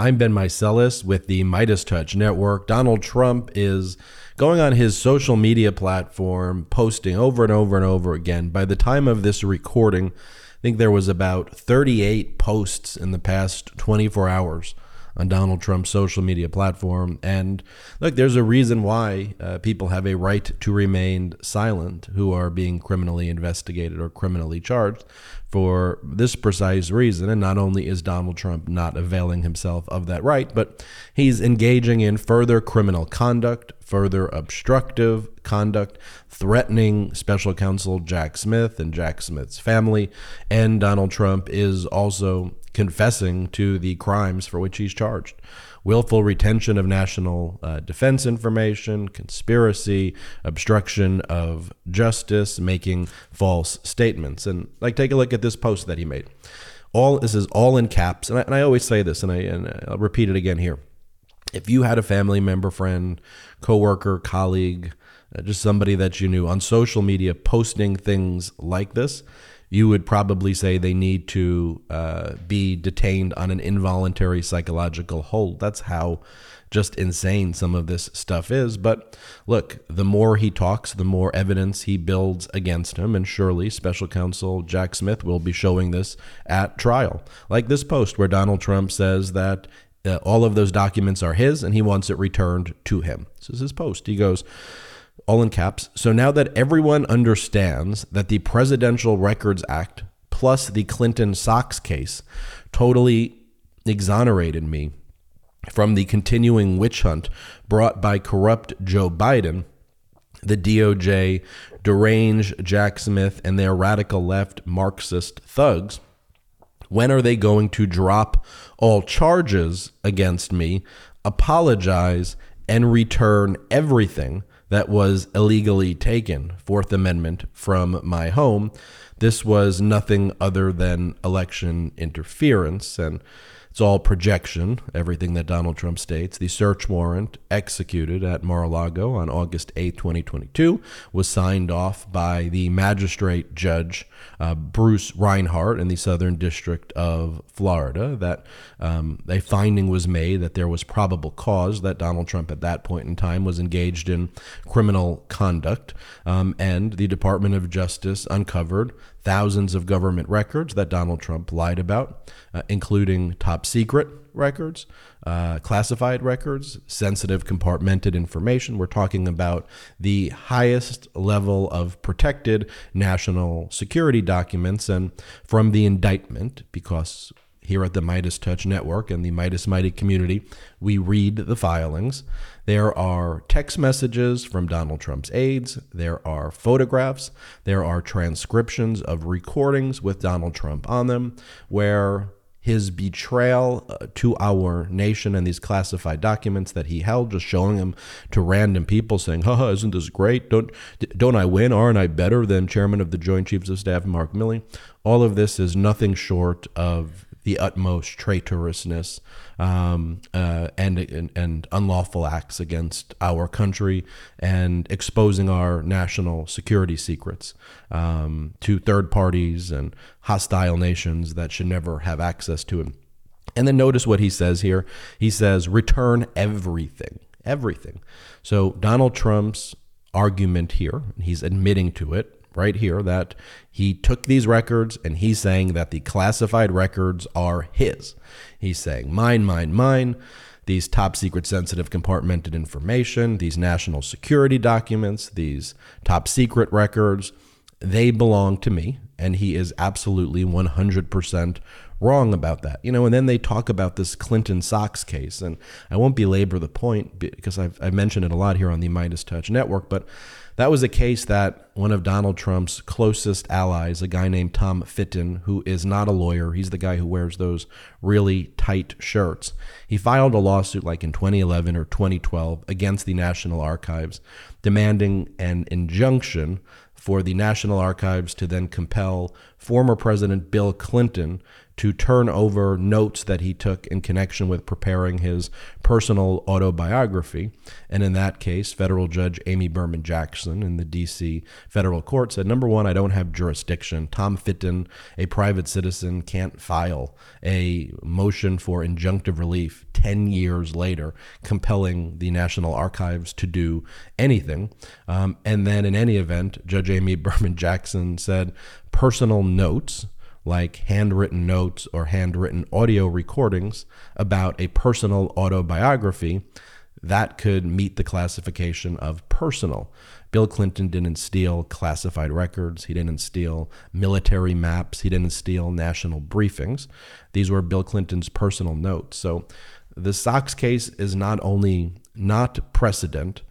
I'm Ben Meiselas with the Meidas Touch Network. Donald Trump is going on his social media platform, posting over and over and over again. By the time of this recording, I think there was about 38 posts in the past 24 hours on Donald Trump's social media platform. And look, there's a reason why uh, people have a right to remain silent who are being criminally investigated or criminally charged for this precise reason. And not only is Donald Trump not availing himself of that right, but he's engaging in further criminal conduct, further obstructive conduct, threatening special counsel Jack Smith and Jack Smith's family. And Donald Trump is also confessing to the crimes for which he's charged willful retention of national uh, defense information, conspiracy, obstruction of justice, making false statements. And like, take a look at this post that he made. All this is all in caps, and I, and I always say this, and I and I'll repeat it again here. If you had a family member, friend, coworker, colleague, uh, just somebody that you knew on social media posting things like this, you would probably say they need to uh, be detained on an involuntary psychological hold. That's how just insane some of this stuff is. But look, the more he talks, the more evidence he builds against him. And surely special counsel Jack Smith will be showing this at trial. Like this post where Donald Trump says that uh, all of those documents are his and he wants it returned to him. This is his post. He goes, all in caps. So now that everyone understands that the Presidential Records Act plus the Clinton Socks case totally exonerated me from the continuing witch hunt brought by corrupt Joe Biden, the DOJ, deranged Jack Smith, and their radical left Marxist thugs. When are they going to drop all charges against me, apologize, and return everything that was illegally taken, Fourth Amendment, from my home. This was nothing other than election interference. And it's all projection, everything that Donald Trump states. The search warrant executed at Mar a Lago on August 8, 2022, was signed off by the magistrate judge, uh, Bruce Reinhart, in the Southern District of Florida. That um, a finding was made that there was probable cause that Donald Trump at that point in time was engaged in criminal conduct. Um, and the Department of Justice uncovered thousands of government records that Donald Trump lied about, uh, including top secret records, uh, classified records, sensitive compartmented information. We're talking about the highest level of protected national security documents. And from the indictment, because here at the Meidas Touch Network and the Meidas Mighty community, we read the filings. There are text messages from Donald Trump's aides. There are photographs. There are transcriptions of recordings with Donald Trump on them where his betrayal uh, to our nation and these classified documents that he held, just showing them to random people, saying, "Haha, isn't this great? Don't don't I win? Aren't I better than Chairman of the Joint Chiefs of Staff Mark Milley?" All of this is nothing short of the utmost traitorousness um, uh, and, and, and unlawful acts against our country and exposing our national security secrets um, to third parties and hostile nations that should never have access to it. And then notice what he says here. He says, "Return everything, everything." So Donald Trump's argument here, he's admitting to it right here that he took these records and he's saying that the classified records are his. He's saying, mine, mine, mine. These top secret sensitive compartmented information, these national security documents, these top secret records, they belong to me. And he is absolutely 100% wrong about that. You know, and then they talk about this Clinton Socks case. And I won't belabor the point because I've, I've mentioned it a lot here on the Meidas Touch Network, but that was a case that one of Donald Trump's closest allies, a guy named Tom Fitton, who is not a lawyer, he's the guy who wears those really tight shirts. He filed a lawsuit like in 2011 or 2012 against the National Archives, demanding an injunction for the National Archives to then compel former President Bill Clinton to turn over notes that he took in connection with preparing his personal autobiography. And in that case, federal judge Amy Berman Jackson in the D.C. federal court said, number one, I don't have jurisdiction. Tom Fitton, a private citizen, can't file a motion for injunctive relief 10 years later, compelling the National Archives to do anything. Um, and then, in any event, Judge Amy Berman Jackson said, personal notes like handwritten notes or handwritten audio recordings about a personal autobiography, that could meet the classification of personal. Bill Clinton didn't steal classified records. He didn't steal military maps. He didn't steal national briefings. These were Bill Clinton's personal notes. So the Socks case is not only not precedent,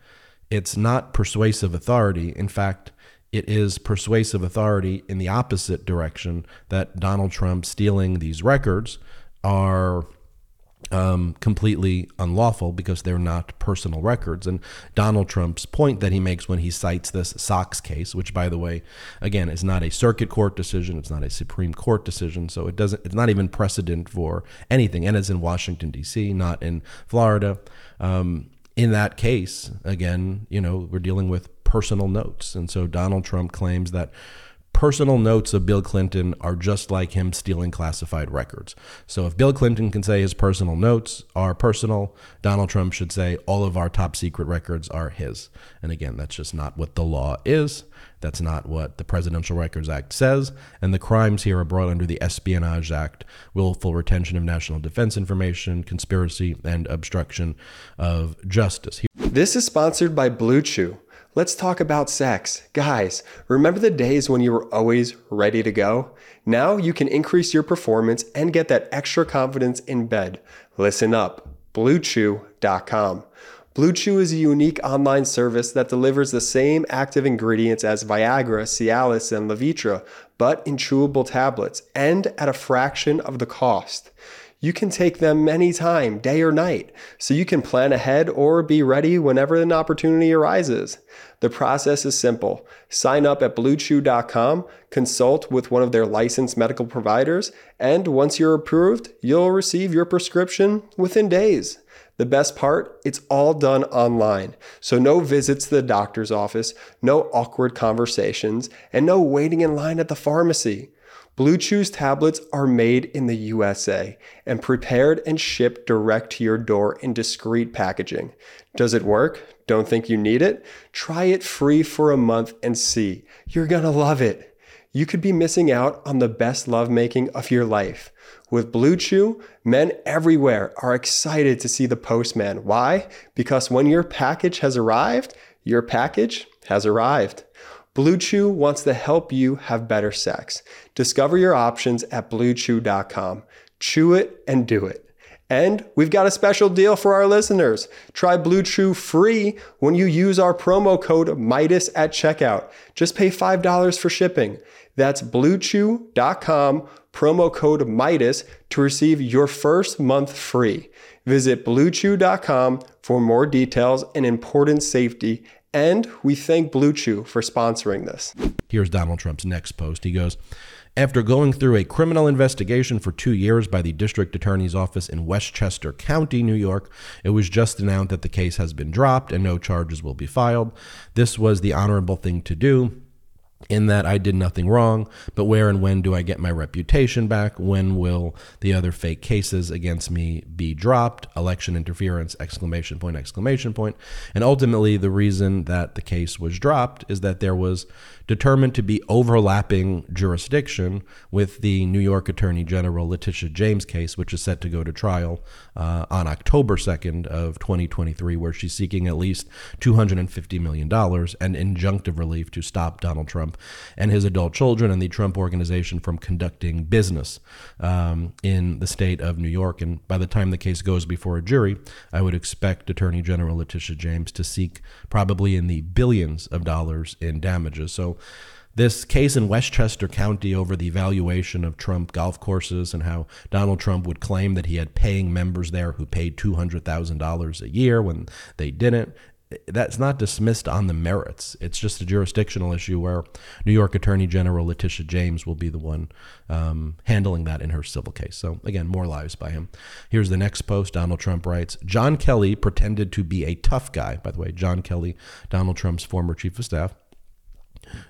it's not persuasive authority. In fact, it is persuasive authority in the opposite direction that Donald Trump stealing these records are um, completely unlawful because they're not personal records. And Donald Trump's point that he makes when he cites this Socks case, which, by the way, again, is not a circuit court decision, it's not a Supreme Court decision, so it doesn't, it's not even precedent for anything, and it's in Washington D.C., not in Florida. Um, in that case, again, you know, we're dealing with personal notes. And so Donald Trump claims that personal notes of Bill Clinton are just like him stealing classified records. So if Bill Clinton can say his personal notes are personal, Donald Trump should say all of our top secret records are his. And again, that's just not what the law is. That's not what the Presidential Records Act says. And the crimes here are brought under the Espionage Act, willful retention of national defense information, conspiracy, and obstruction of justice. This is sponsored by Blue Chew. Let's talk about sex. Guys, remember the days when you were always ready to go? Now you can increase your performance and get that extra confidence in bed. Listen up BlueChew.com. BlueChew is a unique online service that delivers the same active ingredients as Viagra, Cialis, and Levitra, but in chewable tablets and at a fraction of the cost. You can take them anytime, day or night, so you can plan ahead or be ready whenever an opportunity arises. The process is simple. Sign up at bluechew.com, consult with one of their licensed medical providers, and once you're approved, you'll receive your prescription within days. The best part, it's all done online. So no visits to the doctor's office, no awkward conversations, and no waiting in line at the pharmacy. Blue Chew's tablets are made in the USA and prepared and shipped direct to your door in discreet packaging. Does it work? Don't think you need it? Try it free for a month and see. You're gonna love it. You could be missing out on the best lovemaking of your life. With Blue Chew, men everywhere are excited to see the postman. Why? Because when your package has arrived, your package has arrived. Blue Chew wants to help you have better sex. Discover your options at bluechew.com. Chew it and do it. And we've got a special deal for our listeners. Try Blue Chew free when you use our promo code MEIDAS at checkout. Just pay $5 for shipping. That's bluechew.com, promo code MEIDAS to receive your first month free. Visit bluechew.com for more details and important safety and we thank Blue Chew for sponsoring this. Here's Donald Trump's next post. He goes, after going through a criminal investigation for two years by the district attorney's office in Westchester County, New York, it was just announced that the case has been dropped and no charges will be filed. This was the honorable thing to do in that I did nothing wrong, but where and when do I get my reputation back? When will the other fake cases against me be dropped? Election interference, exclamation point, exclamation point. And ultimately, the reason that the case was dropped is that there was determined to be overlapping jurisdiction with the New York Attorney General Letitia James case, which is set to go to trial uh, on October 2nd of 2023, where she's seeking at least $250 million and injunctive relief to stop Donald Trump and his adult children and the Trump organization from conducting business um, in the state of New York. And by the time the case goes before a jury, I would expect Attorney General Letitia James to seek probably in the billions of dollars in damages. So this case in Westchester County over the valuation of Trump golf courses and how Donald Trump would claim that he had paying members there who paid $200,000 a year when they didn't. That's not dismissed on the merits. It's just a jurisdictional issue where New York Attorney General Letitia James will be the one um, handling that in her civil case. So, again, more lives by him. Here's the next post Donald Trump writes John Kelly pretended to be a tough guy. By the way, John Kelly, Donald Trump's former chief of staff.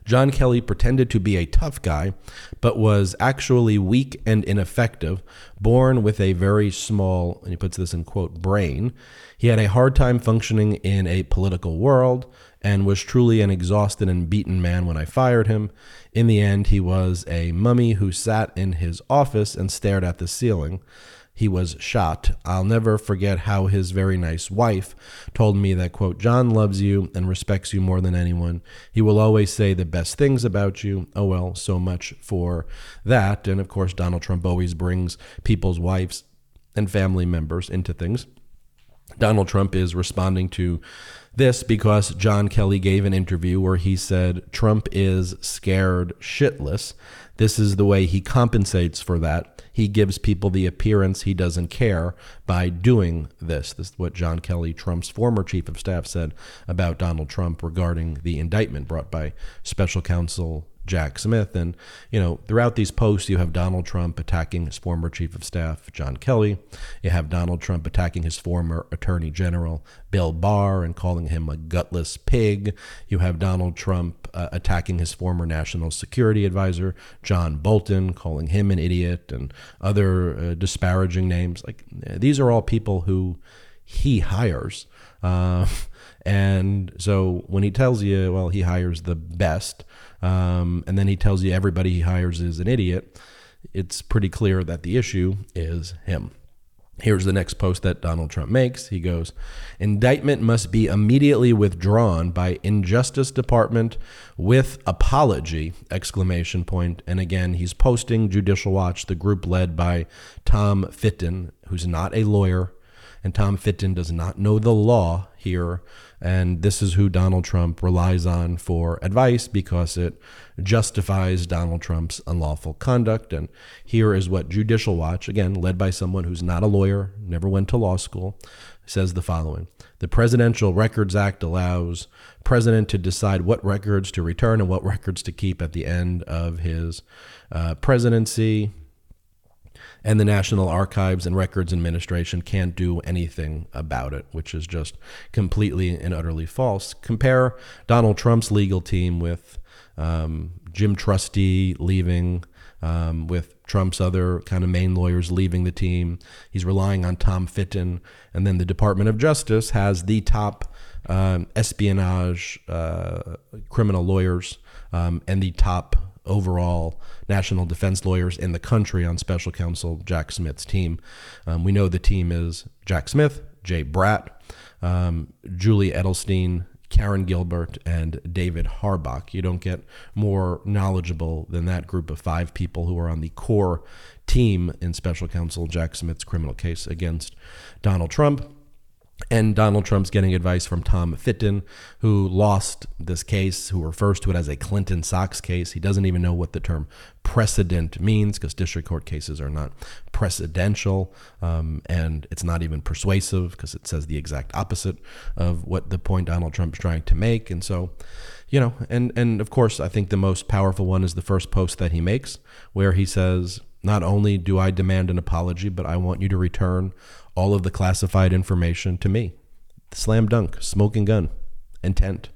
John Kelly pretended to be a tough guy, but was actually weak and ineffective, born with a very small, and he puts this in quote, brain. He had a hard time functioning in a political world and was truly an exhausted and beaten man when I fired him. In the end, he was a mummy who sat in his office and stared at the ceiling he was shot. I'll never forget how his very nice wife told me that, quote, John loves you and respects you more than anyone. He will always say the best things about you. Oh, well, so much for that. And of course, Donald Trump always brings people's wives and family members into things. Donald Trump is responding to this because John Kelly gave an interview where he said Trump is scared shitless. This is the way he compensates for that. He gives people the appearance he doesn't care by doing this. This is what John Kelly, Trump's former chief of staff, said about Donald Trump regarding the indictment brought by special counsel Jack Smith. And, you know, throughout these posts, you have Donald Trump attacking his former chief of staff, John Kelly. You have Donald Trump attacking his former attorney general, Bill Barr, and calling him a gutless pig. You have Donald Trump uh, attacking his former national security advisor, John Bolton, calling him an idiot and other uh, disparaging names. Like, these are all people who he hires. Uh, and so when he tells you, well, he hires the best, um, and then he tells you everybody he hires is an idiot, it's pretty clear that the issue is him. Here's the next post that Donald Trump makes. He goes, "Indictment must be immediately withdrawn by Injustice Department with apology!" Exclamation point. And again, he's posting Judicial Watch, the group led by Tom Fitton, who's not a lawyer, and Tom Fitton does not know the law here. And this is who Donald Trump relies on for advice because it justifies Donald Trump's unlawful conduct. And here is what Judicial Watch, again, led by someone who's not a lawyer, never went to law school, says the following The Presidential Records Act allows president to decide what records to return and what records to keep at the end of his uh, presidency and the National Archives and Records Administration can't do anything about it, which is just completely and utterly false. Compare Donald Trump's legal team with um, Jim Trusty leaving, um, with Trump's other kind of main lawyers leaving the team. He's relying on Tom Fitton. And then the Department of Justice has the top um, espionage uh, criminal lawyers um, and the top overall national defense lawyers in the country on special counsel Jack Smith's team. Um, we know the team is Jack Smith, Jay Bratt, um, Julie Edelstein, Karen Gilbert, and David Harbach. You don't get more knowledgeable than that group of five people who are on the core team in special counsel Jack Smith's criminal case against Donald Trump. And Donald Trump's getting advice from Tom Fitton, who lost this case, who refers to it as a Clinton Socks case. He doesn't even know what the term precedent means because district court cases are not precedential um, and it's not even persuasive because it says the exact opposite of what the point Donald Trump's trying to make. And so, you know, and, and of course, I think the most powerful one is the first post that he makes where he says, not only do I demand an apology, but I want you to return all of the classified information to me. Slam dunk, smoking gun, intent,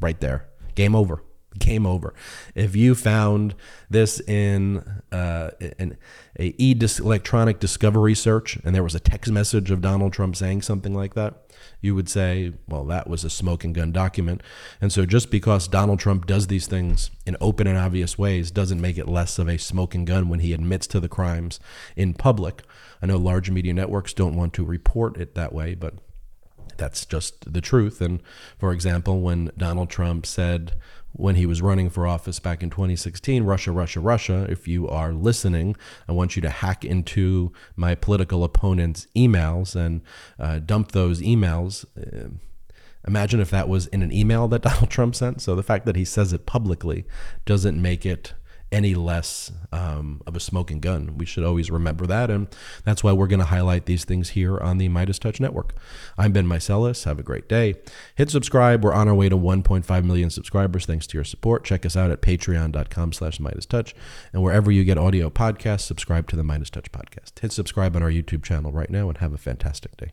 right there. Game over. Game over. If you found this in uh, an a e electronic discovery search and there was a text message of Donald Trump saying something like that, you would say, well, that was a smoking gun document. And so just because Donald Trump does these things in open and obvious ways doesn't make it less of a smoking gun when he admits to the crimes in public. I know large media networks don't want to report it that way, but that's just the truth. And for example, when Donald Trump said when he was running for office back in 2016 Russia, Russia, Russia, if you are listening, I want you to hack into my political opponent's emails and uh, dump those emails. Uh, imagine if that was in an email that Donald Trump sent. So the fact that he says it publicly doesn't make it any less um, of a smoking gun. We should always remember that, and that's why we're going to highlight these things here on the Meidas Touch Network. I'm Ben Meiselas. Have a great day. Hit subscribe. We're on our way to 1.5 million subscribers thanks to your support. Check us out at patreon.com slash Meidas Touch, and wherever you get audio podcasts, subscribe to the Meidas Touch podcast. Hit subscribe on our YouTube channel right now, and have a fantastic day.